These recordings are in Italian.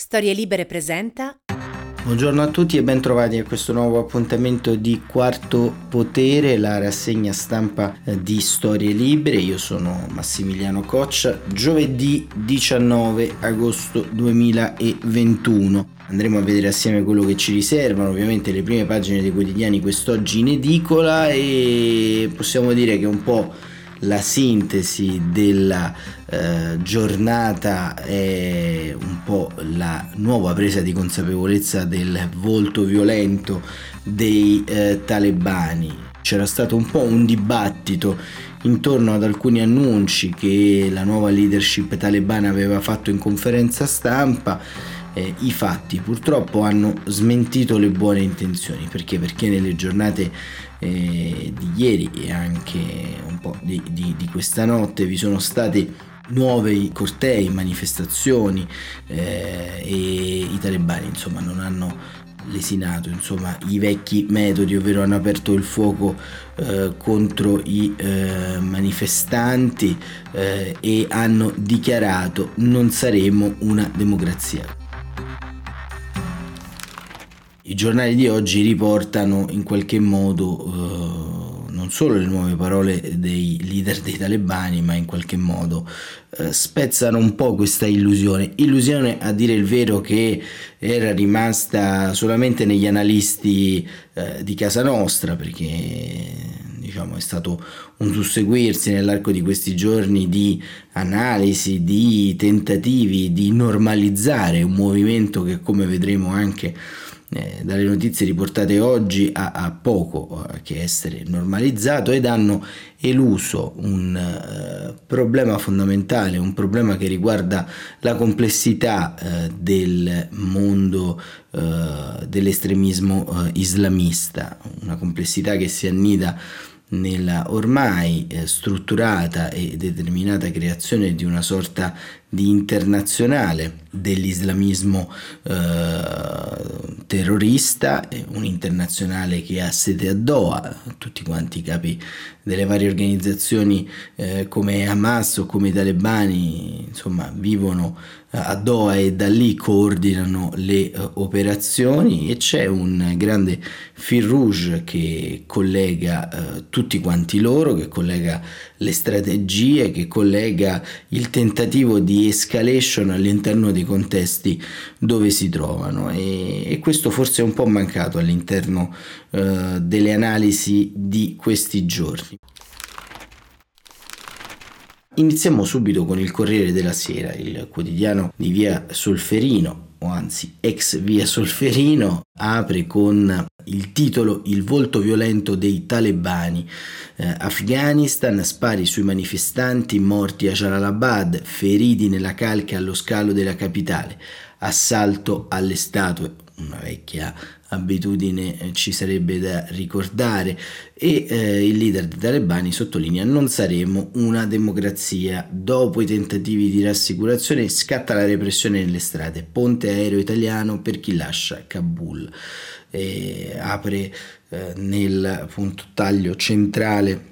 Storie Libere presenta. Buongiorno a tutti e bentrovati a questo nuovo appuntamento di Quarto Potere, la rassegna stampa eh, di Storie Libere. Io sono Massimiliano Coccia. Giovedì 19 agosto 2021 andremo a vedere assieme quello che ci riservano, ovviamente le prime pagine dei quotidiani quest'oggi in edicola e possiamo dire che un po' la sintesi della eh, giornata è un po' la nuova presa di consapevolezza del volto violento dei eh, talebani. C'era stato un po' un dibattito intorno ad alcuni annunci che la nuova leadership talebana aveva fatto in conferenza stampa eh, i fatti purtroppo hanno smentito le buone intenzioni perché? Perché nelle giornate eh, di ieri e anche un po' di, di, di questa notte vi sono stati nuovi cortei, manifestazioni eh, e i talebani insomma non hanno lesinato insomma i vecchi metodi ovvero hanno aperto il fuoco eh, contro i eh, manifestanti eh, e hanno dichiarato non saremo una democrazia i giornali di oggi riportano in qualche modo eh, non solo le nuove parole dei leader dei talebani, ma in qualche modo eh, spezzano un po' questa illusione. Illusione a dire il vero che era rimasta solamente negli analisti eh, di casa nostra, perché diciamo è stato un susseguirsi nell'arco di questi giorni di analisi, di tentativi di normalizzare un movimento che come vedremo anche eh, dalle notizie riportate oggi ha, ha poco eh, che essere normalizzato ed hanno eluso un eh, problema fondamentale, un problema che riguarda la complessità eh, del mondo eh, dell'estremismo eh, islamista, una complessità che si annida nella ormai eh, strutturata e determinata creazione di una sorta di internazionale dell'islamismo eh, terrorista, un internazionale che ha sede a Doha, tutti quanti i capi delle varie organizzazioni eh, come Hamas o come i talebani insomma vivono a Doha e da lì coordinano le uh, operazioni e c'è un grande fil rouge che collega uh, tutti quanti loro, che collega le strategie, che collega il tentativo di escalation all'interno dei contesti dove si trovano e, e questo forse è un po' mancato all'interno eh, delle analisi di questi giorni. Iniziamo subito con il Corriere della Sera, il quotidiano di via Solferino, o anzi ex via Solferino, apre con il titolo Il volto violento dei talebani. Eh, Afghanistan, spari sui manifestanti morti a Jalalabad, feriti nella calca allo scalo della capitale, assalto alle statue, una vecchia abitudine eh, ci sarebbe da ricordare. E eh, il leader dei talebani sottolinea non saremo una democrazia. Dopo i tentativi di rassicurazione scatta la repressione nelle strade. Ponte aereo italiano per chi lascia Kabul. E apre eh, nel punto taglio centrale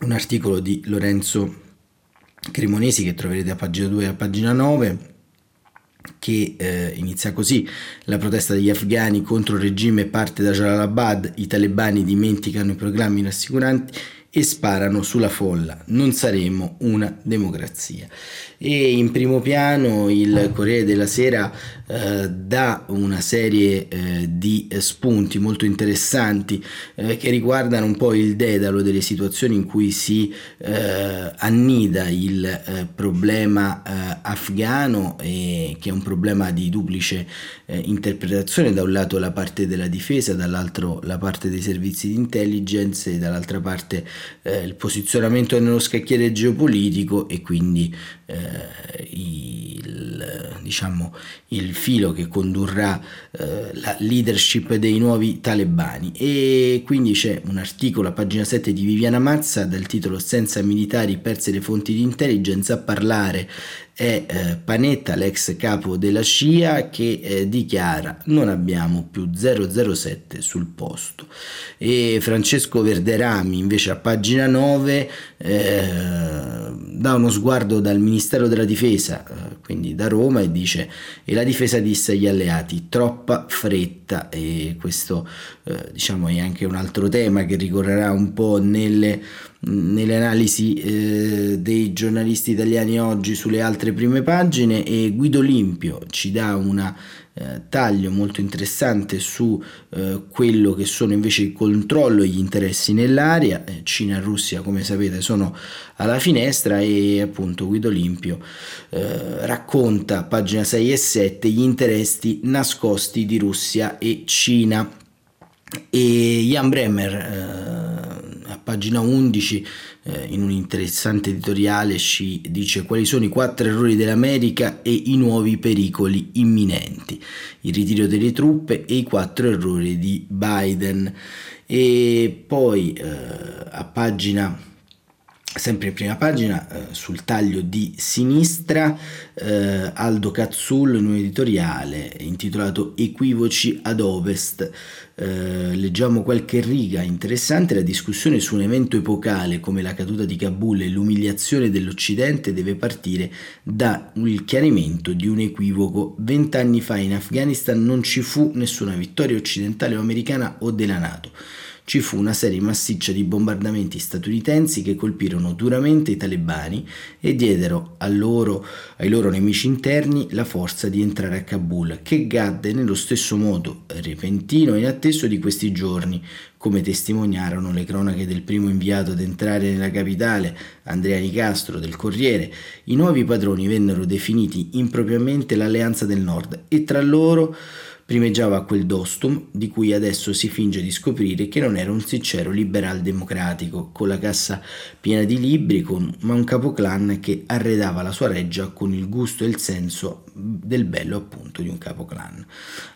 un articolo di Lorenzo Cremonesi che troverete a pagina 2 e a pagina 9 che eh, inizia così. La protesta degli afghani contro il regime parte da Jalalabad. I talebani dimenticano i programmi rassicuranti e sparano sulla folla. Non saremo una democrazia. E in primo piano il Corriere della Sera eh, dà una serie eh, di spunti molto interessanti eh, che riguardano un po' il dedalo delle situazioni in cui si eh, annida il eh, problema eh, afghano e che è un problema di duplice interpretazione. Da un lato la parte della difesa dall'altro la parte dei servizi di intelligence e dall'altra parte il posizionamento nello scacchiere geopolitico e quindi eh, il, diciamo, il filo che condurrà eh, la leadership dei nuovi talebani e quindi c'è un articolo a pagina 7 di Viviana Mazza dal titolo Senza militari perse le fonti di intelligence a parlare è eh, Panetta, l'ex capo della CIA, che eh, dichiara non abbiamo più 007 sul posto. E Francesco Verderami invece a pagina 9 eh, dà uno sguardo dal Ministero della Difesa, eh, quindi da Roma, e dice e la difesa disse agli alleati troppa fretta. E questo eh, diciamo è anche un altro tema che ricorrerà un po' nelle, nelle analisi eh, dei giornalisti italiani oggi sulle altre prime pagine. E Guido Limpio ci dà una eh, taglio molto interessante su eh, quello che sono invece il controllo e gli interessi nell'area. Eh, Cina e Russia, come sapete, sono alla finestra e appunto Guido Limpio eh, racconta, pagina 6 e 7, gli interessi nascosti di Russia e Cina. E Jan Bremer eh, a pagina 11 eh, in un interessante editoriale ci dice quali sono i quattro errori dell'America e i nuovi pericoli imminenti, il ritiro delle truppe e i quattro errori di Biden. E poi eh, a pagina sempre in prima pagina eh, sul taglio di sinistra eh, Aldo Cazzullo in un editoriale intitolato Equivoci ad Ovest. Eh, leggiamo qualche riga interessante. La discussione su un evento epocale come la caduta di Kabul e l'umiliazione dell'Occidente deve partire dal chiarimento di un equivoco. Vent'anni fa in Afghanistan non ci fu nessuna vittoria occidentale o americana o della Nato ci fu una serie massiccia di bombardamenti statunitensi che colpirono duramente i talebani e diedero loro, ai loro nemici interni la forza di entrare a Kabul, che gadde nello stesso modo repentino e inatteso di questi giorni, come testimoniarono le cronache del primo inviato ad entrare nella capitale, Andrea Nicastro del Corriere, i nuovi padroni vennero definiti impropriamente l'Alleanza del Nord e tra loro primeggiava quel Dostum di cui adesso si finge di scoprire che non era un sincero liberal democratico, con la cassa piena di libri, con, ma un capoclan che arredava la sua reggia con il gusto e il senso del bello appunto di un capoclan.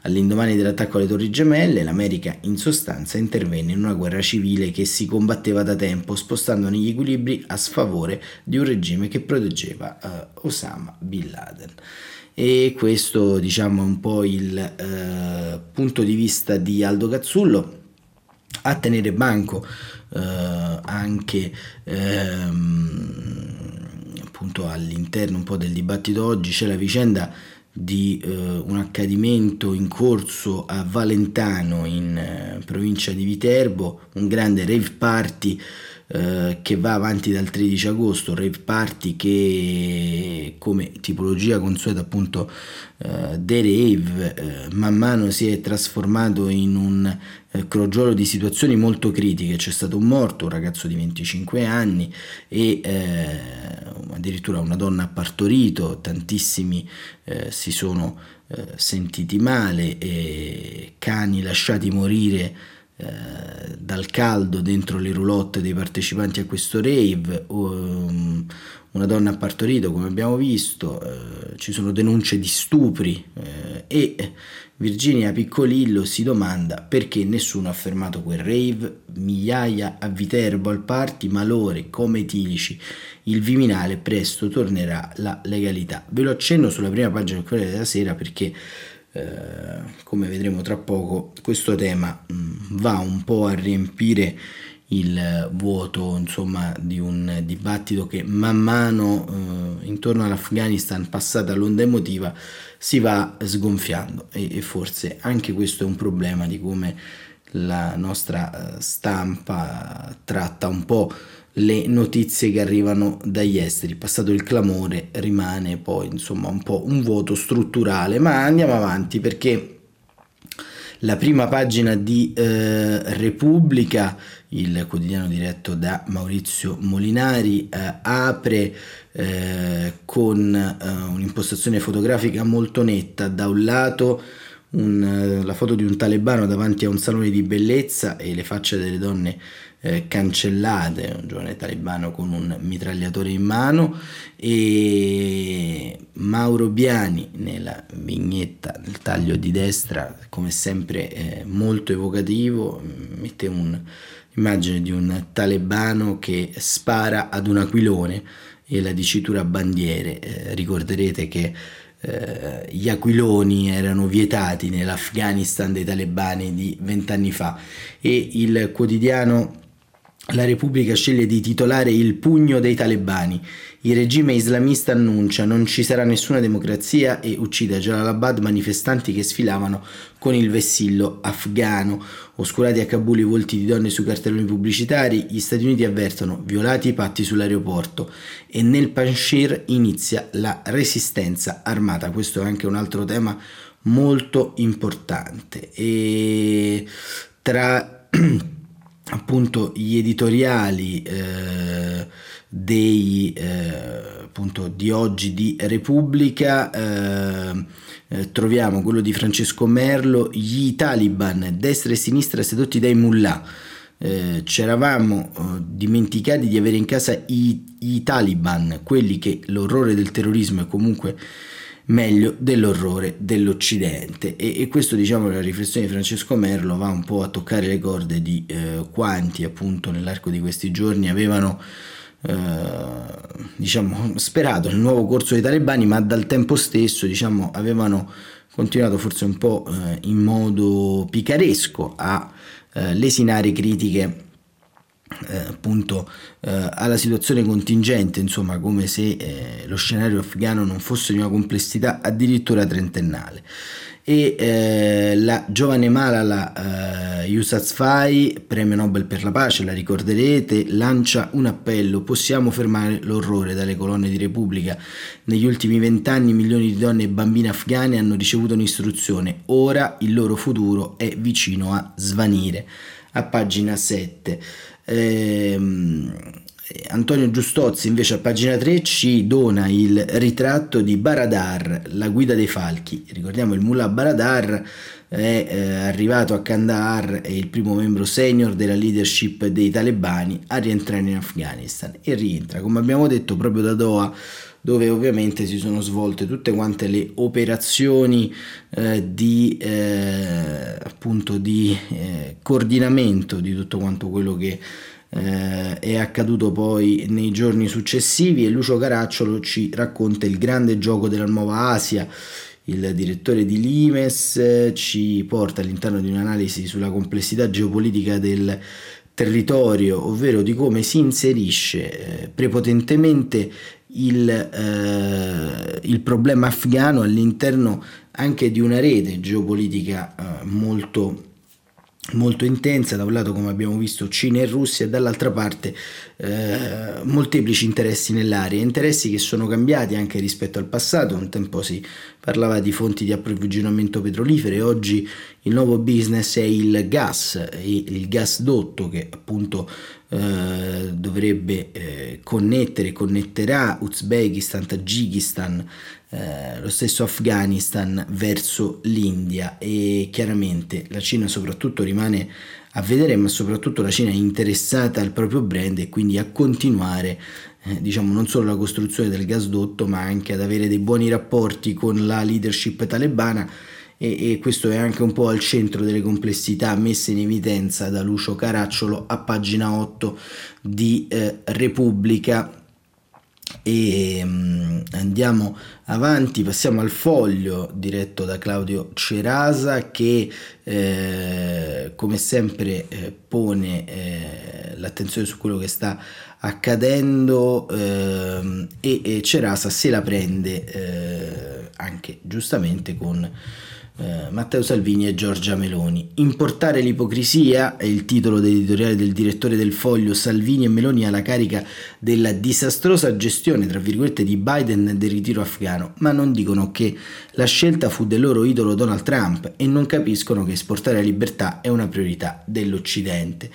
All'indomani dell'attacco alle Torri Gemelle, l'America in sostanza intervenne in una guerra civile che si combatteva da tempo, spostando gli equilibri a sfavore di un regime che proteggeva uh, Osama Bin Laden e questo diciamo è un po' il eh, punto di vista di Aldo Cazzullo a tenere banco eh, anche ehm, appunto all'interno un po' del dibattito oggi c'è la vicenda di eh, un accadimento in corso a Valentano in eh, provincia di Viterbo, un grande rave party eh, che va avanti dal 13 agosto, rave party che come tipologia consueta appunto eh, The Rave eh, man mano si è trasformato in un eh, crogiolo di situazioni molto critiche, c'è stato un morto, un ragazzo di 25 anni e eh, addirittura una donna ha partorito, tantissimi eh, si sono sentiti male, cani lasciati morire eh, dal caldo dentro le roulotte dei partecipanti a questo rave, um, una donna ha partorito come abbiamo visto, eh, ci sono denunce di stupri eh, e Virginia Piccolillo si domanda perché nessuno ha fermato quel rave, migliaia a Viterbo al party, malore, come etilici, il Viminale presto tornerà la legalità. Ve lo accenno sulla prima pagina del Corriere della Sera perché eh, come vedremo tra poco, questo tema mm, va un po' a riempire il vuoto insomma, di un dibattito che man mano eh, intorno all'Afghanistan passata l'onda emotiva si va sgonfiando. E, e, forse anche questo è un problema di come la nostra eh, stampa tratta un po' le notizie che arrivano dagli esteri. Passato il clamore rimane poi insomma un po' un vuoto strutturale, ma andiamo avanti perché la prima pagina di eh, Repubblica, il quotidiano diretto da Maurizio Molinari, eh, apre eh, con eh, un'impostazione fotografica molto netta. Da un lato un, eh, la foto di un talebano davanti a un salone di bellezza e le facce delle donne eh, cancellate, un giovane talebano con un mitragliatore in mano e Mauro Biani nella vignetta nel taglio di destra come sempre eh, molto evocativo mette un'immagine di un talebano che spara ad un aquilone e la dicitura bandiere. Eh, ricorderete che eh, gli aquiloni erano vietati nell'Afghanistan dei talebani di vent'anni fa e il quotidiano la Repubblica sceglie di titolare il pugno dei talebani. Il regime islamista annuncia non ci sarà nessuna democrazia e uccide a Jalalabad manifestanti che sfilavano con il vessillo afghano. Oscurati a Kabul i volti di donne sui cartelloni pubblicitari, gli Stati Uniti avvertono violati i patti sull'aeroporto e nel Panshir inizia la resistenza armata. Questo è anche un altro tema molto importante. E tra appunto gli editoriali eh, dei, eh, appunto, di oggi di Repubblica eh, eh, troviamo quello di Francesco Merlo gli taliban destra e sinistra sedotti dai mullah. Eh, c'eravamo eh, dimenticati di avere in casa i, i taliban quelli che l'orrore del terrorismo è comunque meglio dell'orrore dell'Occidente. E, e, questo diciamo la riflessione di Francesco Merlo va un po' a toccare le corde di eh, quanti appunto nell'arco di questi giorni avevano eh, diciamo sperato nel nuovo corso dei talebani ma dal tempo stesso diciamo avevano continuato forse un po' eh, in modo picaresco a eh, lesinare critiche eh, appunto eh, alla situazione contingente, insomma, come se eh, lo scenario afghano non fosse di una complessità addirittura trentennale. E eh, la giovane Malala eh, Yousafzai, premio Nobel per la pace, la ricorderete, lancia un appello: possiamo fermare l'orrore dalle colonne di Repubblica. Negli ultimi vent'anni milioni di donne e bambine afghane hanno ricevuto un'istruzione, ora il loro futuro è vicino a svanire. A pagina 7. Ehm, Antonio Giustozzi invece a pagina 3 ci dona il ritratto di Baradar, la guida dei falchi. Ricordiamo il mullah Baradar è eh, arrivato a Kandahar, è il primo membro senior della leadership dei talebani a rientrare in Afghanistan e rientra, come abbiamo detto, proprio da Doha dove ovviamente si sono svolte tutte quante le operazioni eh, di, eh, appunto di eh, coordinamento di tutto quanto quello che eh, è accaduto poi nei giorni successivi. E Lucio Caracciolo ci racconta il grande gioco della nuova Asia. Il direttore di Limes ci porta all'interno di un'analisi sulla complessità geopolitica del territorio, ovvero di come si inserisce eh, prepotentemente il, eh, il, problema afghano all'interno anche di una rete geopolitica eh, molto molto intensa, da un lato come abbiamo visto Cina e Russia e dall'altra parte eh, molteplici interessi nell'area, interessi che sono cambiati anche rispetto al passato, un tempo si parlava di fonti di approvvigionamento petrolifere, oggi il nuovo business è il gas, il gasdotto che appunto eh, dovrebbe eh, connettere, connetterà Uzbekistan, Tagikistan, eh, lo stesso Afghanistan verso l'India. E chiaramente la Cina soprattutto rimane a vedere ma soprattutto la Cina è interessata al proprio brand e quindi a continuare eh, diciamo non solo la costruzione del gasdotto ma anche ad avere dei buoni rapporti con la leadership talebana. E, e, questo è anche un po' al centro delle complessità messe in evidenza da Lucio Caracciolo a pagina 8 di eh, Repubblica. E um, andiamo avanti, passiamo al foglio diretto da Claudio Cerasa che eh, come sempre eh, pone eh, l'attenzione su quello che sta accadendo ehm, e, e, Cerasa se la prende eh, anche giustamente con eh, Matteo Salvini e Giorgia Meloni. Importare l'ipocrisia è il titolo dell'editoriale del direttore del foglio Salvini e Meloni alla carica della disastrosa gestione, tra virgolette, di Biden del ritiro afghano, ma non dicono che la scelta fu del loro idolo Donald Trump e non capiscono che esportare la libertà è una priorità dell'Occidente.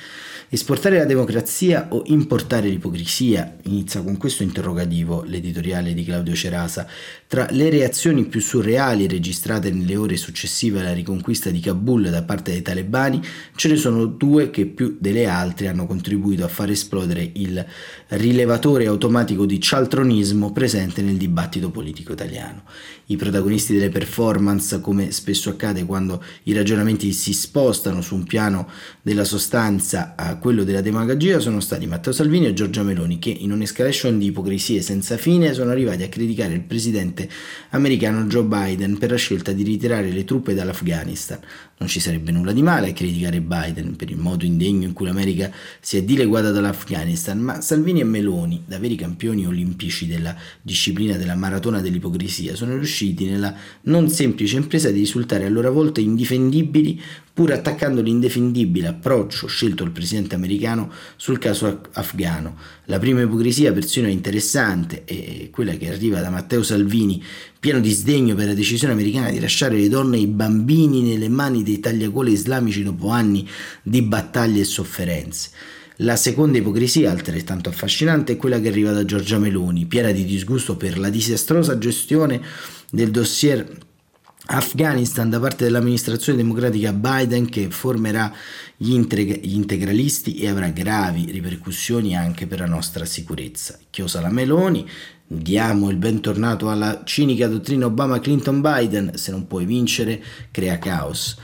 Esportare la democrazia o importare l'ipocrisia? Inizia con questo interrogativo l'editoriale di Claudio Cerasa. Tra le reazioni più surreali registrate nelle ore successive alla riconquista di Kabul da parte dei talebani, ce ne sono due che più delle altre hanno contribuito a far esplodere il rilevatore automatico di cialtronismo presente nel dibattito politico italiano. I protagonisti delle performance, come spesso accade quando i ragionamenti si spostano su un piano della sostanza a quello della demagogia sono stati Matteo Salvini e Giorgia Meloni che in un'escalation di ipocrisie senza fine sono arrivati a criticare il presidente americano Joe Biden per la scelta di ritirare le truppe dall'Afghanistan. Non ci sarebbe nulla di male a criticare Biden per il modo indegno in cui l'America si è dileguata dall'Afghanistan, ma Salvini e Meloni, da veri campioni olimpici della disciplina della maratona dell'ipocrisia, sono riusciti nella non semplice impresa di risultare a loro volta indifendibili pur attaccando l'indefendibile approccio scelto dal presidente americano sul caso afghano. La prima ipocrisia persino interessante, è quella che arriva da Matteo Salvini, pieno di sdegno per la decisione americana di lasciare le donne e i bambini nelle mani dei tagliacole islamici dopo anni di battaglie e sofferenze. La seconda ipocrisia, altrettanto affascinante, è quella che arriva da Giorgia Meloni, piena di disgusto per la disastrosa gestione del dossier Afghanistan da parte dell'amministrazione democratica Biden che formerà gli, integ- gli, integralisti e avrà gravi ripercussioni anche per la nostra sicurezza. Chiosa la Meloni, diamo il bentornato alla cinica dottrina Obama-Clinton-Biden, se non puoi vincere crea caos.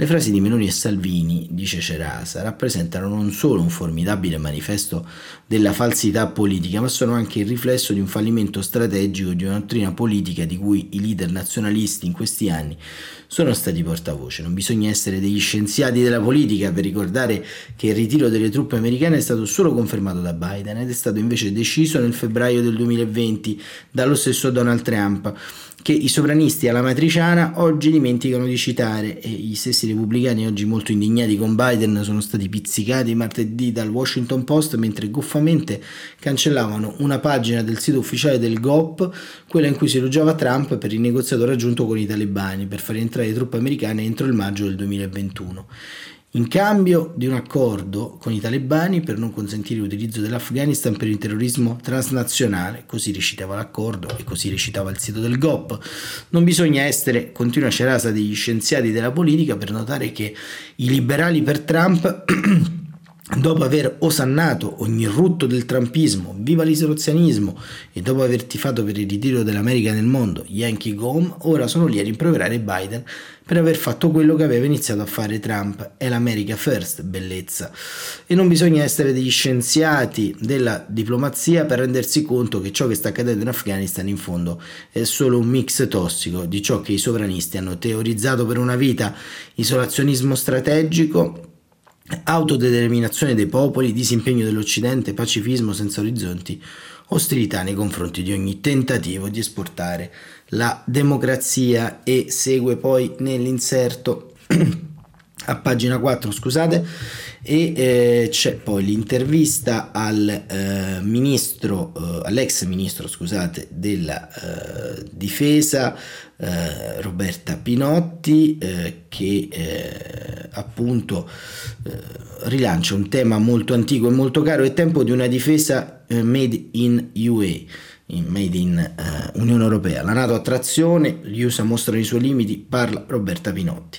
Le frasi di Meloni e Salvini, dice Cerasa, rappresentano non solo un formidabile manifesto della falsità politica, ma sono anche il riflesso di un fallimento strategico di una dottrina politica di cui i leader nazionalisti in questi anni sono stati portavoce. Non bisogna essere degli scienziati della politica per ricordare che il ritiro delle truppe americane è stato solo confermato da Biden ed è stato invece deciso nel febbraio del 2020 dallo stesso Donald Trump che i sovranisti alla matriciana oggi dimenticano di citare. E gli stessi repubblicani oggi molto indignati con Biden sono stati pizzicati martedì dal Washington Post mentre goffamente cancellavano una pagina del sito ufficiale del GOP, quella in cui si elogiava Trump per il negoziato raggiunto con i talebani per far entrare le truppe americane entro il maggio del 2021 in cambio di un accordo con i talebani per non consentire l'utilizzo dell'Afghanistan per il terrorismo transnazionale, così recitava l'accordo e così recitava il sito del GOP. Non bisogna essere, continua Cerasa, degli scienziati della politica per notare che i liberali per Trump dopo aver osannato ogni rutto del trumpismo, viva l'isolazionismo e dopo aver tifato per il ritiro dell'America nel mondo, Yankee go home, ora sono lì a rimproverare Biden per aver fatto quello che aveva iniziato a fare Trump. È l'America first, bellezza. E non bisogna essere degli scienziati della diplomazia per rendersi conto che ciò che sta accadendo in Afghanistan in fondo è solo un mix tossico di ciò che i sovranisti hanno teorizzato per una vita, isolazionismo strategico autodeterminazione dei popoli, disimpegno dell'Occidente, pacifismo senza orizzonti, ostilità nei confronti di ogni tentativo di esportare la democrazia e segue poi nell'inserto a pagina 4 scusate e eh, c'è poi l'intervista al eh, ministro eh, all'ex ministro scusate della eh, difesa eh, Roberta Pinotti eh, che appunto rilancia un tema molto antico e molto caro. È tempo di una difesa made in UE made in Unione Europea. La Nato a trazione gli USA mostrano i suoi limiti parla Roberta Pinotti.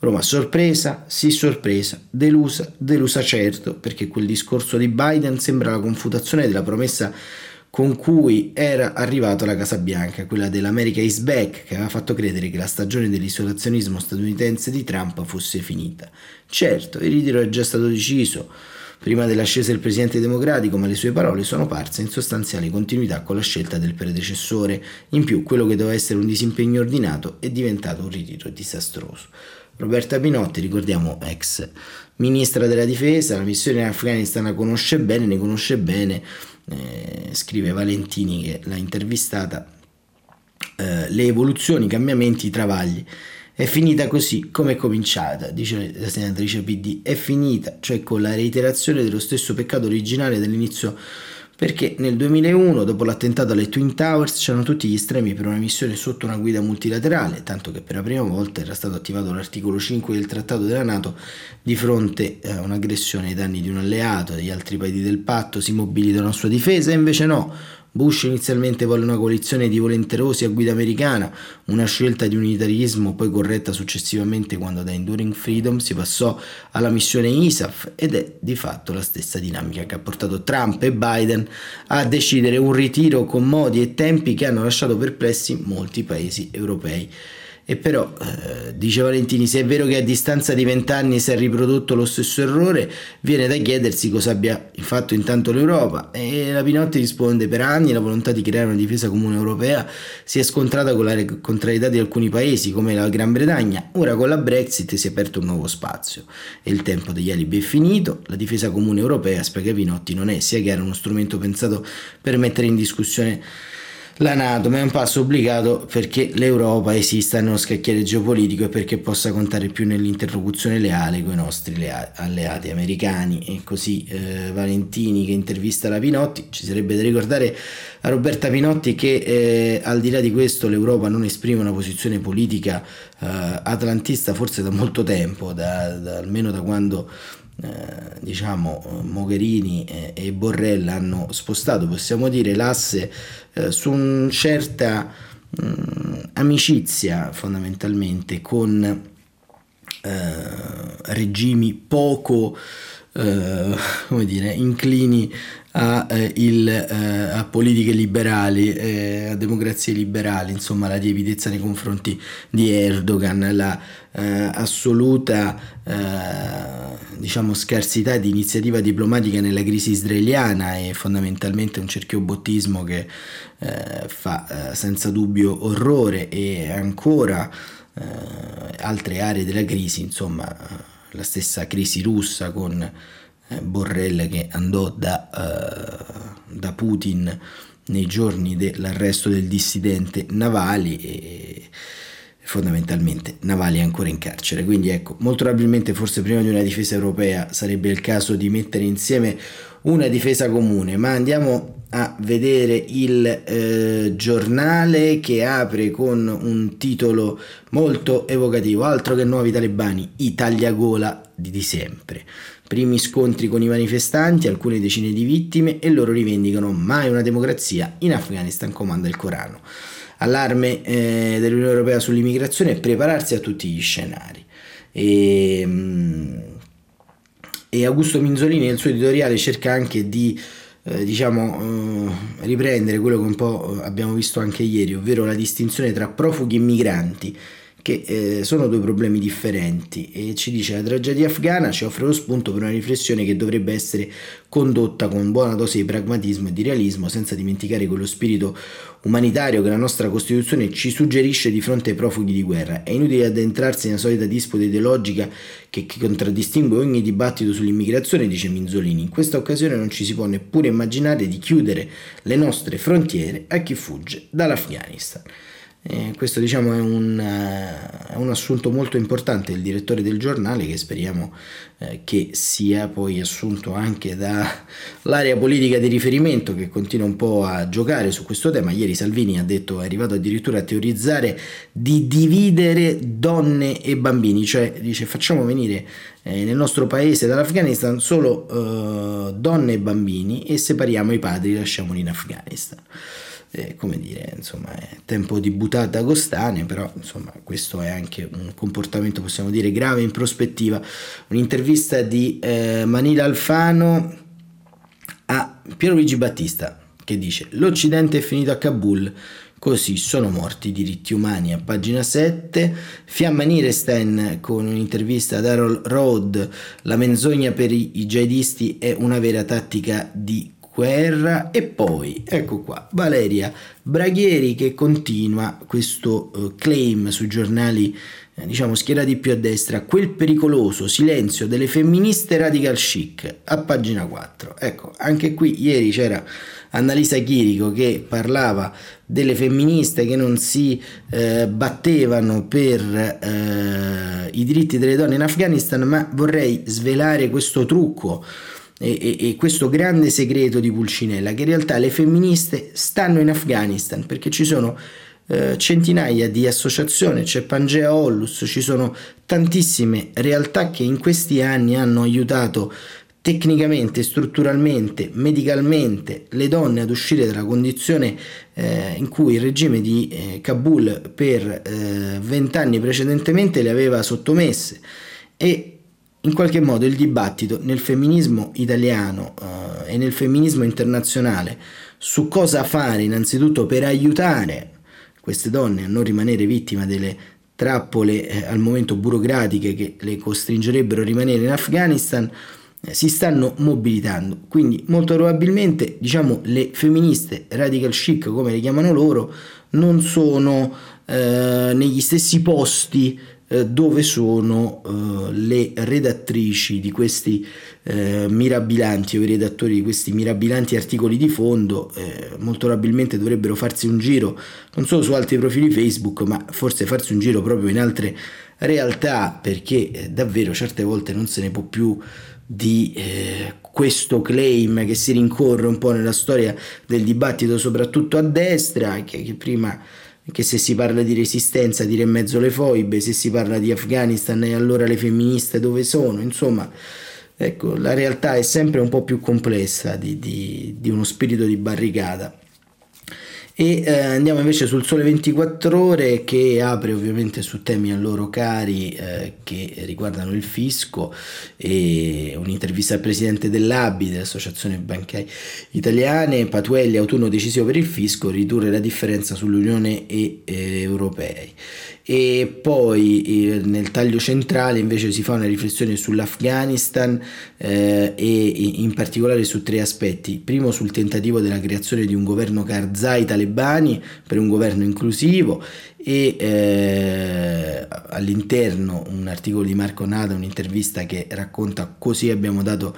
Roma sorpresa, sì sorpresa, delusa, delusa certo, perché quel discorso di Biden sembra la confutazione della promessa con cui era arrivato alla Casa Bianca, quella dell'America is back, che aveva fatto credere che la stagione dell'isolazionismo statunitense di Trump fosse finita. Certo, il ritiro è già stato deciso prima dell'ascesa del presidente democratico, ma le sue parole sono parse in sostanziale continuità con la scelta del predecessore. In più, quello che doveva essere un disimpegno ordinato è diventato un ritiro disastroso. Roberta Pinotti, ricordiamo ex ministra della difesa, la missione in Afghanistan la conosce bene, ne conosce bene, eh, scrive Valentini che l'ha intervistata, eh, le evoluzioni, i cambiamenti, i travagli. È finita così come è cominciata, dice la senatrice PD, è finita, cioè con la reiterazione dello stesso peccato originale dell'inizio perché nel 2001, dopo l'attentato alle Twin Towers, c'erano tutti gli estremi per una missione sotto una guida multilaterale, tanto che per la prima volta era stato attivato l'articolo 5 del Trattato della Nato di fronte a un'aggressione ai danni di un alleato, degli altri paesi del patto si mobilitano a sua difesa, e invece no, Bush inizialmente volle una coalizione di volenterosi a guida americana, una scelta di unitarismo poi corretta successivamente quando da Enduring Freedom si passò alla missione ISAF ed è di fatto la stessa dinamica che ha portato Trump e Biden a decidere un ritiro con modi e tempi che hanno lasciato perplessi molti paesi europei E però, eh, dice Valentini, se è vero che a distanza di vent'anni si è riprodotto lo stesso errore, viene da chiedersi cosa abbia fatto intanto l'Europa. E la Pinotti risponde, per anni la volontà di creare una difesa comune europea si è scontrata con la contrarietà di alcuni paesi come la Gran Bretagna, ora con la Brexit si è aperto un nuovo spazio. E il tempo degli alibi è finito, la difesa comune europea, spiega Pinotti, non è sia chiaro uno strumento pensato per mettere in discussione la Nato, ma è un passo obbligato perché l'Europa esista nello scacchiere geopolitico e perché possa contare più nell'interlocuzione leale con i nostri alleati americani. E così eh, Valentini che intervista la Pinotti, ci sarebbe da ricordare a Roberta Pinotti che eh, al di là di questo l'Europa non esprime una posizione politica eh, atlantista forse da molto tempo, da, da, almeno da quando eh, diciamo Mogherini e, Borrell hanno spostato possiamo dire l'asse eh, su una certa mm, amicizia fondamentalmente con eh, regimi poco eh, come dire, inclini a, eh, il, eh, a politiche liberali, eh, a democrazie liberali, insomma la lievitezza nei confronti di Erdogan, la eh, assoluta eh, diciamo, scarsità di iniziativa diplomatica nella crisi israeliana e fondamentalmente un cerchiobottismo che eh, fa senza dubbio orrore e ancora altre aree della crisi, insomma la stessa crisi russa con Borrell che andò da, uh, da, Putin nei giorni dell'arresto del dissidente Navalny e fondamentalmente Navalny è ancora in carcere. Quindi ecco, molto probabilmente forse prima di una difesa europea sarebbe il caso di mettere insieme una difesa comune, ma andiamo a vedere il eh, giornale che apre con un titolo molto evocativo, altro che nuovi talebani, Italia gola di, di sempre. Primi scontri con i manifestanti, alcune decine di vittime e loro rivendicano mai una democrazia, in Afghanistan comanda il Corano. Allarme eh, dell'Unione Europea sull'immigrazione e prepararsi a tutti gli scenari. E, mm, e Augusto Minzolini nel suo editoriale cerca anche di eh, diciamo, eh, riprendere quello che un po' abbiamo visto anche ieri, ovvero la distinzione tra profughi e migranti che eh, sono due problemi differenti e ci dice la tragedia afghana ci offre lo spunto per una riflessione che dovrebbe essere condotta con buona dose di pragmatismo e di realismo senza dimenticare quello spirito umanitario che la nostra Costituzione ci suggerisce di fronte ai profughi di guerra. È inutile addentrarsi nella solita disputa ideologica che, che contraddistingue ogni dibattito sull'immigrazione, dice Minzolini. In questa occasione non ci si può neppure immaginare di chiudere le nostre frontiere a chi fugge dall'Afghanistan. Eh, questo diciamo è un, uh, è un, assunto molto importante. Del direttore del giornale che speriamo uh, che sia poi assunto anche dall'area politica di riferimento che continua un po' a giocare su questo tema. Ieri Salvini ha detto, è arrivato addirittura a teorizzare di dividere donne e bambini, cioè dice facciamo venire eh, nel nostro paese dall'Afghanistan solo uh, donne e bambini e separiamo i padri, lasciamoli in Afghanistan eh, come dire, insomma, è tempo di buttata costane, però insomma, questo è anche un comportamento, possiamo dire, grave in prospettiva. Un'intervista di eh, Manila Alfano a Piero Luigi Battista che dice l'Occidente è finito a Kabul, così sono morti i diritti umani. A pagina 7, Fiamma Nirestein con un'intervista ad Harold Road, la menzogna per i jihadisti è una vera tattica di guerra e poi ecco qua Valeria Braghieri che continua questo uh, claim sui giornali eh, diciamo schierati più a destra quel pericoloso silenzio delle femministe radical chic a pagina 4 ecco anche qui ieri c'era Annalisa Chirico che parlava delle femministe che non si eh, battevano per eh, i diritti delle donne in Afghanistan ma vorrei svelare questo trucco e, e, e, questo grande segreto di Pulcinella, che in realtà le femministe stanno in Afghanistan perché ci sono eh, centinaia di associazioni, c'è Pangea Ollus, ci sono tantissime realtà che in questi anni hanno aiutato tecnicamente, strutturalmente, medicalmente le donne ad uscire dalla condizione eh, in cui il regime di eh, Kabul per eh, vent'anni precedentemente le aveva sottomesse. E in qualche modo il dibattito nel femminismo italiano eh, e nel femminismo internazionale su cosa fare innanzitutto per aiutare queste donne a non rimanere vittime delle trappole eh, al momento burocratiche che le costringerebbero a rimanere in Afghanistan, eh, si stanno mobilitando. Quindi molto probabilmente diciamo, le femministe radical chic, come le chiamano loro, non sono eh, negli stessi posti dove sono eh, le redattrici di questi eh, mirabilanti o i redattori di questi mirabilanti articoli di fondo eh, molto probabilmente dovrebbero farsi un giro non solo su altri profili Facebook ma forse farsi un giro proprio in altre realtà perché eh, davvero certe volte non se ne può più di eh, questo claim che si rincorre un po' nella storia del dibattito soprattutto a destra che, che prima che se si parla di resistenza dire in mezzo le foibe, se si parla di Afghanistan e allora le femministe dove sono, insomma, ecco, la realtà è sempre un po' più complessa di, di, di uno spirito di barricata. E eh, andiamo invece sul Sole 24 Ore che apre ovviamente su temi a loro cari eh, che riguardano il fisco e un'intervista al presidente dell'ABI, dell'Associazione Bancarie Italiane, Patuelli, autunno decisivo per il fisco, ridurre la differenza sull'Unione e eh, europei e poi eh, nel taglio centrale invece si fa una riflessione sull'Afghanistan eh, e in particolare su tre aspetti. Primo sul tentativo della creazione di un governo Karzai talebani per un governo inclusivo e eh, all'interno un articolo di Marco Nada, un'intervista che racconta così abbiamo dato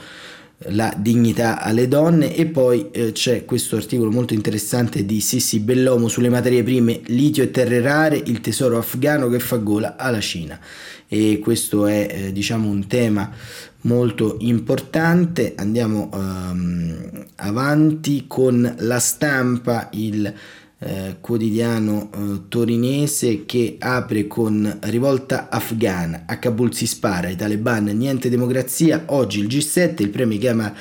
la dignità alle donne. E poi eh, c'è questo articolo molto interessante di Sissi Bellomo sulle materie prime litio e terre rare il tesoro afghano che fa gola alla Cina. E questo è eh, diciamo un tema molto importante. Andiamo um, avanti con la stampa il eh, quotidiano eh, torinese che apre con rivolta afghana, a Kabul si spara, i taliban, niente democrazia, oggi il G7, il premio chiama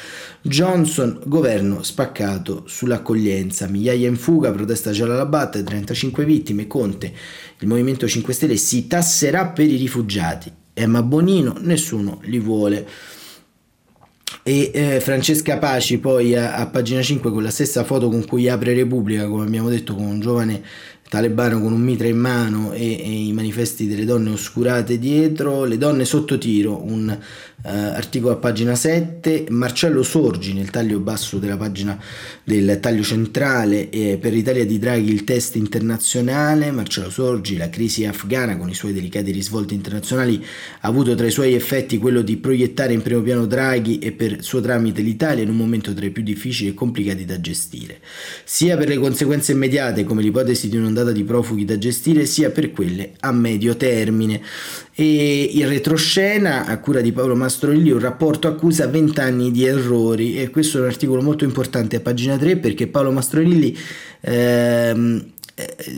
Johnson, governo spaccato sull'accoglienza, migliaia in fuga, protesta Jalalabad, 35 vittime, Conte, il Movimento 5 Stelle si tasserà per i rifugiati, Emma Bonino, nessuno li vuole e eh, Francesca Paci poi a, a, pagina 5 con la stessa foto con cui apre Repubblica come abbiamo detto con un giovane talebano con un mitra in mano e, e, i manifesti delle donne oscurate dietro, le donne sotto tiro, un uh, articolo a pagina 7, Marcello Sorgi nel taglio basso della pagina del taglio centrale eh, per l'Italia di Draghi il test internazionale, Marcello Sorgi, la crisi afghana con i suoi delicati risvolti internazionali ha avuto tra i suoi effetti quello di proiettare in primo piano Draghi e per suo tramite l'Italia in un momento tra i più difficili e complicati da gestire, sia per le conseguenze immediate come l'ipotesi di un'ondata ondata di profughi da gestire sia per quelle a medio termine. E in retroscena, a cura di Paolo Mastroilli, un rapporto accusa 20 anni di errori e questo è un articolo molto importante a pagina 3 perché Paolo Mastroilli ehm, eh,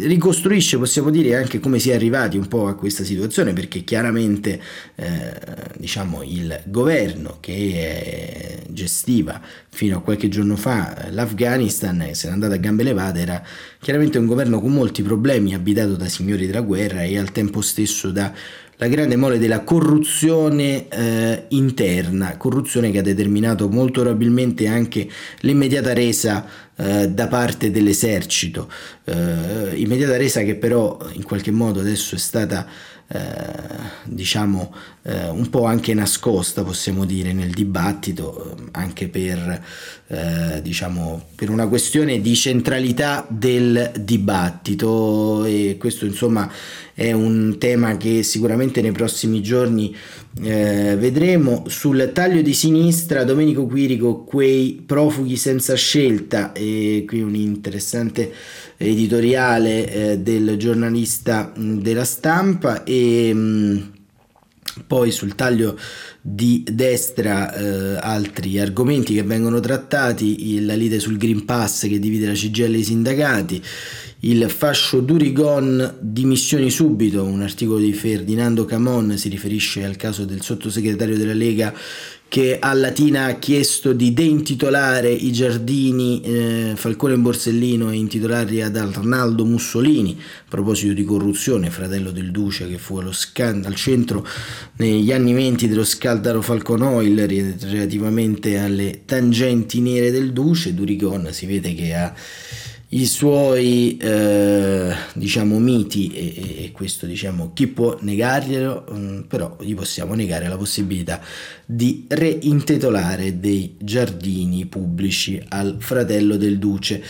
ricostruisce, possiamo dire, anche come si è arrivati un po' a questa situazione, perché chiaramente eh, diciamo, il governo che eh, gestiva fino a qualche giorno fa l'Afghanistan, se n'è andato a gambe levate, era chiaramente un governo con molti problemi, abitato da signori della guerra e al tempo stesso da la grande mole della corruzione eh, interna, corruzione che ha determinato molto probabilmente anche l'immediata resa eh, da parte dell'esercito, eh, immediata resa che però in qualche modo adesso è stata eh, diciamo eh, un po' anche nascosta possiamo dire nel dibattito eh, anche per eh, diciamo per una questione di centralità del dibattito. E questo insomma è un tema che sicuramente nei prossimi giorni eh, vedremo. Sul taglio di sinistra Domenico Quirico quei profughi senza scelta e qui un interessante editoriale eh, del giornalista mh, della stampa e mh, poi sul taglio di destra eh, altri argomenti che vengono trattati, la lite sul Green Pass che divide la CGL e i sindacati, il fascio Durigon dimissioni subito, un articolo di Ferdinando Camon si riferisce al caso del sottosegretario della Lega che a Latina ha chiesto di deintitolare i giardini eh, Falcone e Borsellino e intitolarli ad Arnaldo Mussolini a proposito di corruzione, fratello del Duce che fu scan- al centro negli anni venti dello scaldaro Falcon Oil relativamente alle tangenti nere del Duce, Durigon si vede che ha i suoi eh, diciamo miti e, e, questo diciamo chi può negarglielo? Mm, però gli possiamo negare la possibilità di reintitolare dei giardini pubblici al fratello del duce.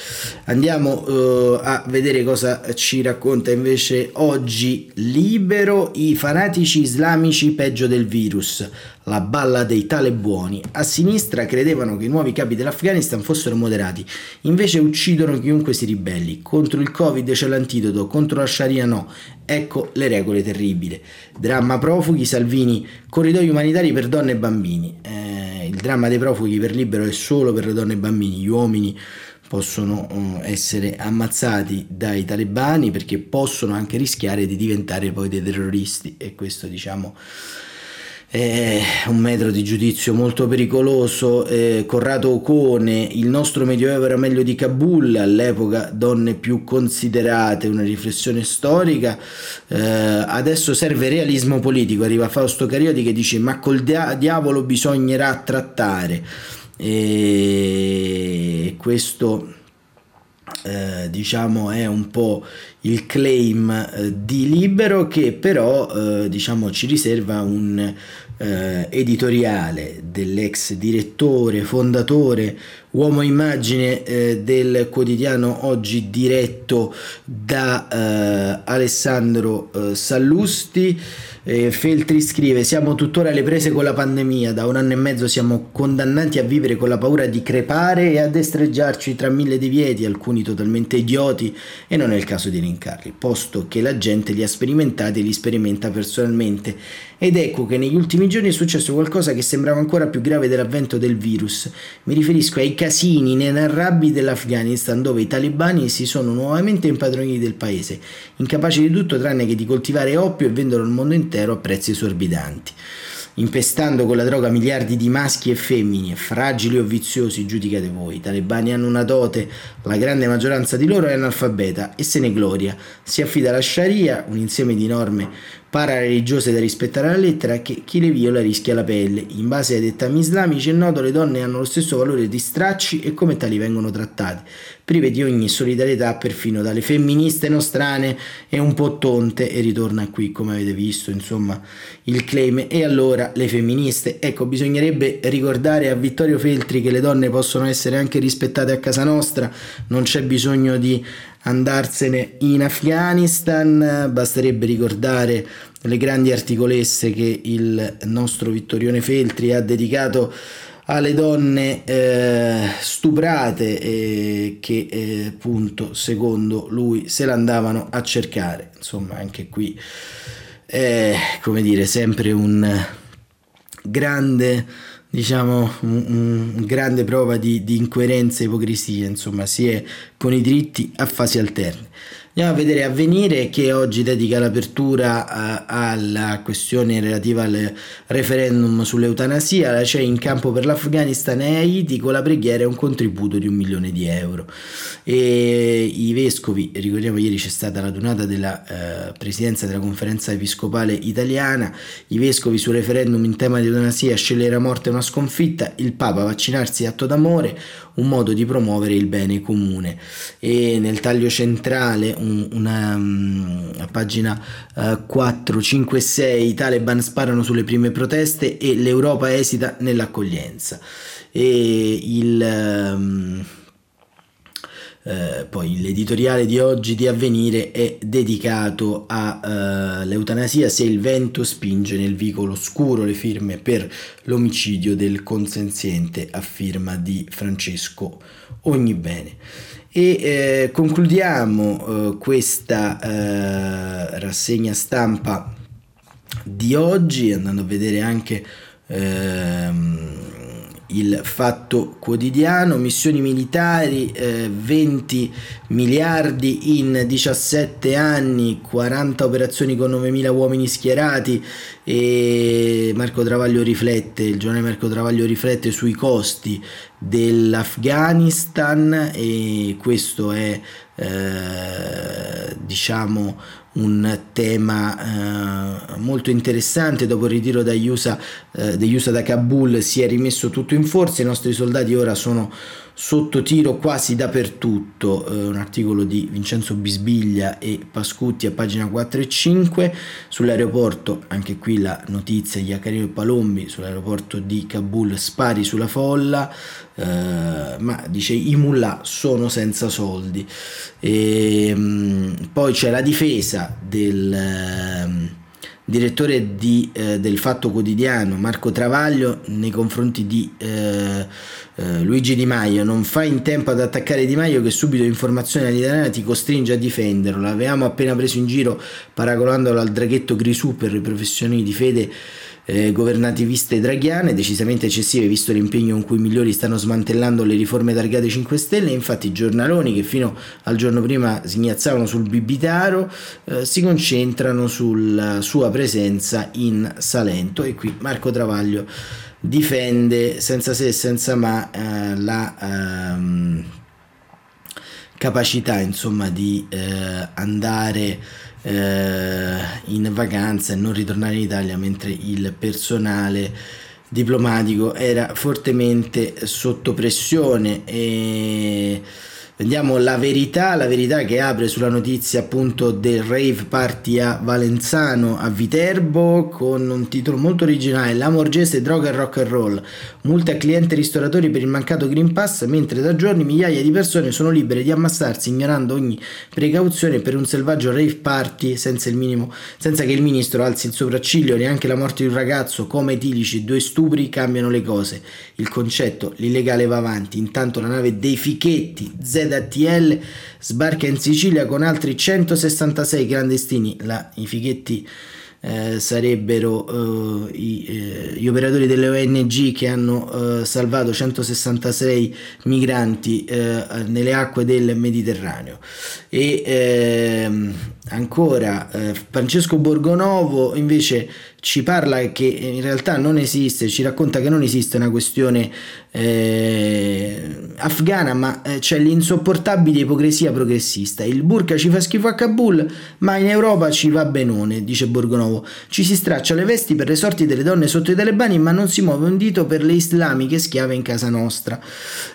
Andiamo eh, a vedere cosa ci racconta invece oggi libero i fanatici islamici peggio del virus la balla dei talebuoni. A sinistra credevano che i nuovi capi dell'Afghanistan fossero moderati, invece uccidono chiunque si ribelli. Contro il Covid c'è l'antidoto, contro la Sharia no. Ecco le regole terribili. Dramma profughi, Salvini, corridoi umanitari per donne e bambini. Eh, il dramma dei profughi per libero è solo per le donne e bambini, gli uomini possono eh, essere ammazzati dai talebani perché possono anche rischiare di diventare poi dei terroristi e questo diciamo è un metro di giudizio molto pericoloso. Eh, Corrado Ocone, il nostro medioevo era meglio di Kabul, all'epoca donne più considerate, una riflessione storica. Eh, adesso serve realismo politico, arriva Fausto Carioti che dice ma col dia- diavolo bisognerà trattare. E questo eh, diciamo è un po' il claim eh, di Libero che però eh, diciamo ci riserva un eh, editoriale dell'ex direttore, fondatore, uomo immagine eh, del quotidiano oggi diretto da eh, Alessandro eh, Sallusti. Eh, Feltri scrive: Siamo tuttora alle prese con la pandemia. Da un anno e mezzo siamo condannati a vivere con la paura di crepare e a destreggiarci tra mille divieti, alcuni totalmente idioti, e non è il caso di elencarli, posto che la gente li ha sperimentati e li sperimenta personalmente. Ed ecco che negli ultimi giorni è successo qualcosa che sembrava ancora più grave dell'avvento del virus. Mi riferisco ai casini inenarrabili dell'Afghanistan, dove i talebani si sono nuovamente impadroniti del paese, incapaci di tutto tranne che di coltivare oppio e venderlo al mondo intero a prezzi esorbitanti. Impestando con la droga miliardi di maschi e femmine, fragili o viziosi, giudicate voi. I talebani hanno una dote, la grande maggioranza di loro è analfabeta e se ne gloria. Si affida alla Sharia, un insieme di norme parareligiose da rispettare alla lettera che chi le viola rischia la pelle. In base ai dettami islamici è noto le donne hanno lo stesso valore di stracci e come tali vengono trattate, prive di ogni solidarietà perfino dalle femministe nostrane. E un po' tonte e ritorna qui come avete visto insomma il claim. E allora le femministe? Ecco bisognerebbe ricordare a Vittorio Feltri che le donne possono essere anche rispettate a casa nostra. Non c'è bisogno di andarsene in Afghanistan, basterebbe ricordare le grandi articolesse che il nostro Vittorione Feltri ha dedicato alle donne eh, stuprate e che eh, appunto secondo lui se l'andavano a cercare. Insomma anche qui è come dire sempre un grande diciamo, un, un grande prova di, di incoerenza e ipocrisia, insomma, si è con i diritti a fasi alterne. Andiamo a vedere Avvenire che oggi dedica l'apertura uh, alla questione relativa al referendum sull'eutanasia. C'è in campo per l'Afghanistan e Haiti con la preghiera e un contributo di un milione di euro. E I vescovi, ricordiamo ieri c'è stata la donata della uh, presidenza della conferenza episcopale italiana, i vescovi sul referendum in tema di eutanasia, scegliere la morte è una sconfitta, il Papa vaccinarsi atto d'amore, un modo di promuovere il bene comune. E nel taglio centrale un, una, una, pagina uh, 4, 5 e 6 i Taliban sparano sulle prime proteste e l'Europa esita nell'accoglienza. E il... Um, eh, poi l'editoriale di oggi di Avvenire è dedicato all'eutanasia eh, se il vento spinge nel vicolo scuro le firme per l'omicidio del consenziente a firma di Francesco Ognibene. E eh, concludiamo eh, questa eh, rassegna stampa di oggi andando a vedere anche ehm, il fatto quotidiano, missioni militari, eh, 20 miliardi in 17 anni, 40 operazioni con 9.000 uomini schierati e Marco Travaglio riflette, il giornale Marco Travaglio riflette sui costi dell'Afghanistan e questo è eh, diciamo un tema eh, molto interessante. Dopo il ritiro dagli USA, eh, degli USA da Kabul si è rimesso tutto in forza, i nostri soldati ora sono sotto tiro quasi dappertutto, eh, un articolo di Vincenzo Bisbiglia e Pascutti a pagina 4 e 5, sull'aeroporto, anche qui la notizia, gli Accario e Palombi sull'aeroporto di Kabul spari sulla folla, eh, ma dice i mullah sono senza soldi. E, mh, mm, poi c'è la difesa del... Eh, direttore di, eh, del Fatto Quotidiano Marco Travaglio nei confronti di eh, eh, Luigi Di Maio. Non fa in tempo ad attaccare Di Maio che subito informazione all'italiana ti costringe a difenderlo. L'avevamo appena preso in giro paragonandolo al draghetto Grisù per le professioni di fede eh, governativiste draghiane, decisamente eccessive visto l'impegno con cui i migliori stanno smantellando le riforme targate 5 Stelle, infatti i giornaloni che fino al giorno prima si sul bibitaro eh, si concentrano sulla sua presenza in Salento. E qui Marco Travaglio difende senza se e senza ma eh, la ehm, capacità insomma di eh, andare eh, in vacanza e non ritornare in Italia mentre il personale diplomatico era fortemente sotto pressione e Vediamo la verità, la verità che apre sulla notizia appunto del rave party a Valenzano a Viterbo con un titolo molto originale, L'amorgese droga e rock and roll, multe a clienti e ristoratori per il mancato Green Pass, mentre da giorni migliaia di persone sono libere di ammassarsi ignorando ogni precauzione per un selvaggio rave party senza, minimo, senza che il ministro alzi il sopracciglio, neanche la morte di un ragazzo, come etilici due stupri cambiano le cose. Il concetto, l'illegale va avanti, intanto la nave dei fichetti Z ZTL sbarca in Sicilia con altri 166 clandestini. La, I fighetti eh, sarebbero eh, i, eh, gli operatori delle ONG che hanno eh, salvato 166 migranti eh, nelle acque del Mediterraneo. E ehm, ancora eh, Francesco Borgonovo invece ci parla che in realtà non esiste, ci racconta che non esiste una questione eh, afghana, ma eh, c'è l'insopportabile ipocrisia progressista. Il burka ci fa schifo a Kabul, ma in Europa ci va benone, dice Borgonovo. Ci si straccia le vesti per le sorti delle donne sotto i talebani, ma non si muove un dito per le islamiche schiave in casa nostra.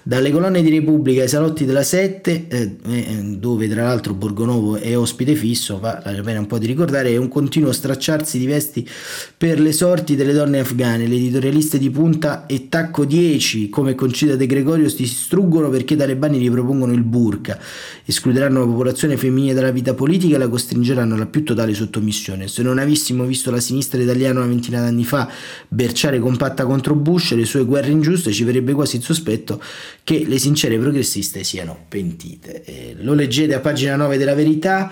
Dalle colonne di Repubblica ai salotti della Sette, eh, eh dove tra l'altro Borgonovo è ospite fisso, va la pena un po' di ricordare, è un continuo stracciarsi di vesti per le sorti delle donne afghane. Le editorialiste di punta e tacco 10, come Concida De Gregorio, si distruggono perché i talebani ripropongono il burka, escluderanno la popolazione femminile dalla vita politica e la costringeranno alla più totale sottomissione. Se non avessimo visto la sinistra italiana una ventina d'anni fa berciare compatta contro Bush e le sue guerre ingiuste, ci verrebbe quasi il sospetto che le sincere progressiste siano pentite. Eh, lo leggete a pagina 9 della verità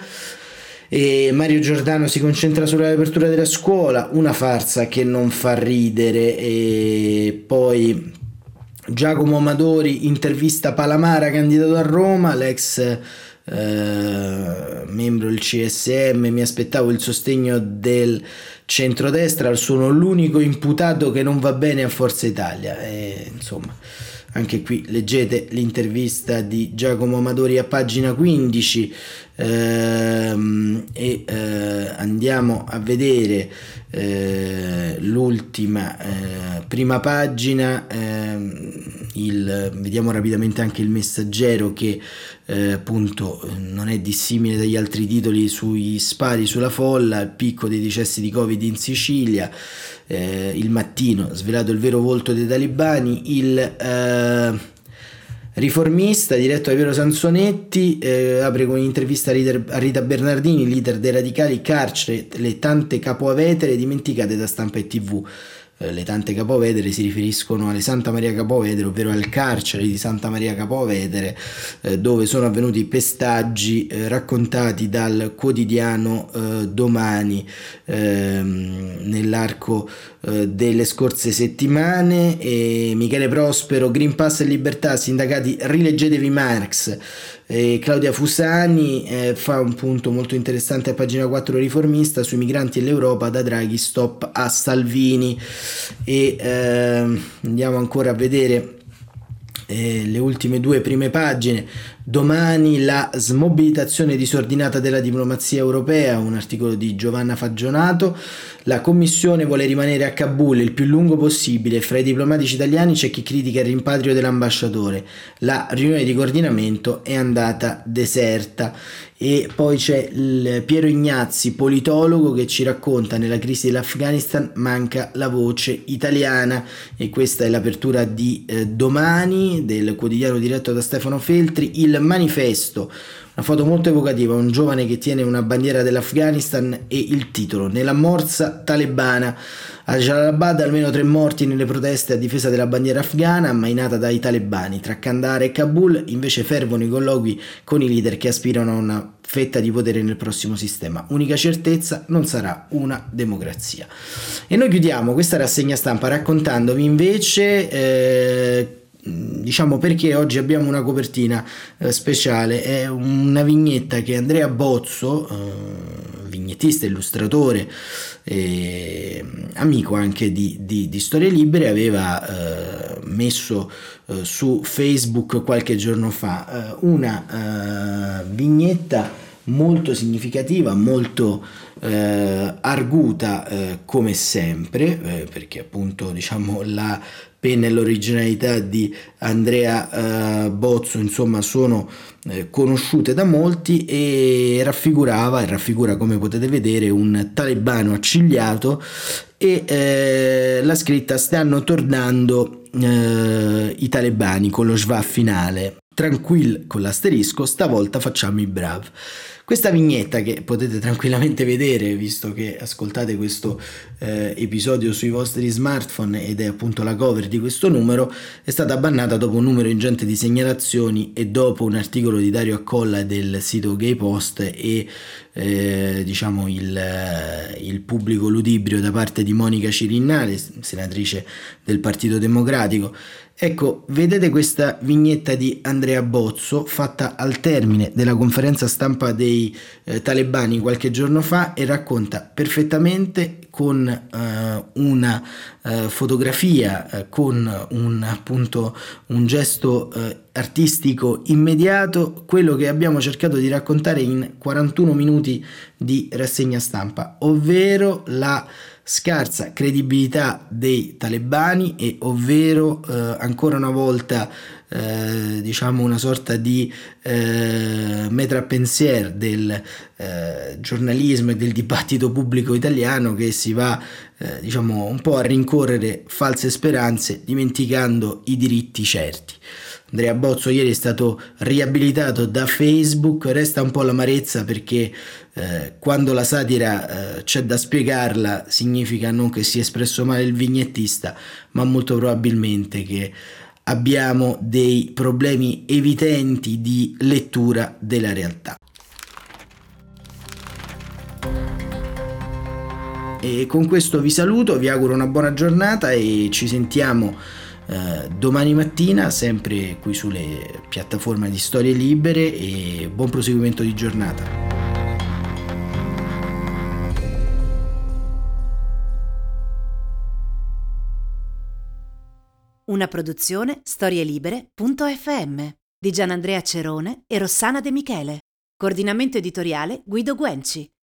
e Mario Giordano si concentra sulla riapertura della scuola, una farsa che non fa ridere. E poi Giacomo Amadori intervista Palamara candidato a Roma, l'ex eh, membro del CSM, mi aspettavo il sostegno del centrodestra, sono l'unico imputato che non va bene a Forza Italia. E, insomma anche qui leggete l'intervista di Giacomo Amadori a pagina 15 ehm, e eh, andiamo a vedere eh, l'ultima eh, prima pagina ehm, il, vediamo rapidamente anche il messaggero che eh, appunto non è dissimile dagli altri titoli sui spari sulla folla, il picco dei decessi di covid in Sicilia eh, il mattino svelato il vero volto dei talibani il eh, Riformista, diretto da Piero Sansonetti, eh, apre con un'intervista a Rita Bernardini, leader dei radicali, carcere, le tante capoavetere dimenticate da stampa e tv. Eh, le tante capovedere si riferiscono alle Santa Maria Capovedere, ovvero al carcere di Santa Maria Capovedere, eh, dove sono avvenuti pestaggi eh, raccontati dal quotidiano Domani. Ehm, nell'arco eh, delle scorse settimane. E Michele Prospero, Green Pass e Libertà, sindacati, rileggetevi Marx. E Claudia Fusani eh, fa un punto molto interessante a pagina 4 riformista sui migranti e l'Europa da Draghi stop a Salvini e eh, andiamo ancora a vedere eh, le ultime due prime pagine Domani la smobilitazione disordinata della diplomazia europea, un articolo di Giovanna Fagionato. La Commissione vuole rimanere a Kabul il più lungo possibile. Fra i diplomatici italiani c'è chi critica il rimpatrio dell'ambasciatore. La riunione di coordinamento è andata deserta. E poi c'è Piero Ignazzi, politologo, che ci racconta nella crisi dell'Afghanistan manca la voce italiana e questa è l'apertura di eh, domani del quotidiano diretto da Stefano Feltri. Il manifesto una foto molto evocativa, un giovane che tiene una bandiera dell'Afghanistan e il titolo Nella morsa talebana. A Jalalabad almeno tre morti nelle proteste a difesa della bandiera afghana ammainata dai talebani. Tra Kandahar e Kabul invece fervono i colloqui con i leader che aspirano a una fetta di potere nel prossimo sistema. Unica certezza, non sarà una democrazia. E noi chiudiamo questa rassegna stampa raccontandovi invece... Eh, diciamo perché oggi abbiamo una copertina eh, speciale, è una vignetta che Andrea Bozzo, eh, vignettista, illustratore, eh, amico anche di, di, di, Storie Libere, aveva eh, messo eh, su Facebook qualche giorno fa eh, una vignetta molto significativa, molto eh, arguta eh, come sempre, eh, perché appunto diciamo la penna e l'originalità di Andrea eh, Bozzo insomma sono eh, conosciute da molti e raffigurava e raffigura come potete vedere un talebano accigliato e eh, la scritta stanno tornando i talebani con lo schwa finale tranquill con l'asterisco stavolta facciamo i brav questa vignetta che potete tranquillamente vedere visto che ascoltate questo eh, episodio sui vostri smartphone ed è appunto la cover di questo numero è stata bannata dopo un numero ingente di segnalazioni e dopo un articolo di Dario Accolla del sito Gay Post e eh, diciamo il, il, pubblico ludibrio da parte di Monica Cirinnale, senatrice del Partito Democratico. Ecco, vedete questa vignetta di Andrea Bozzo fatta al termine della conferenza stampa dei eh, talebani qualche giorno fa e racconta perfettamente con eh, una eh, fotografia, eh, con un, appunto, un gesto eh, artistico immediato, quello che abbiamo cercato di raccontare in 41 minuti di rassegna stampa, ovvero la scarsa credibilità dei talebani e ovvero eh, ancora una volta eh, diciamo una sorta di eh, metrapensier del eh, giornalismo e del dibattito pubblico italiano che si va eh, diciamo un po' a rincorrere false speranze dimenticando i diritti certi. Andrea Bozzo ieri è stato riabilitato da Facebook, resta un po' l'amarezza perché eh, quando la satira eh, c'è da spiegarla significa non che si è espresso male il vignettista, ma molto probabilmente che abbiamo dei problemi evidenti di lettura della realtà. E con questo vi saluto, vi auguro una buona giornata e ci sentiamo eh, domani mattina, sempre qui sulle piattaforme di Storie Libere e buon proseguimento di giornata. Una produzione storielibere.fm di Gianandrea Cerone e Rossana De Michele. Coordinamento editoriale Guido Guenci.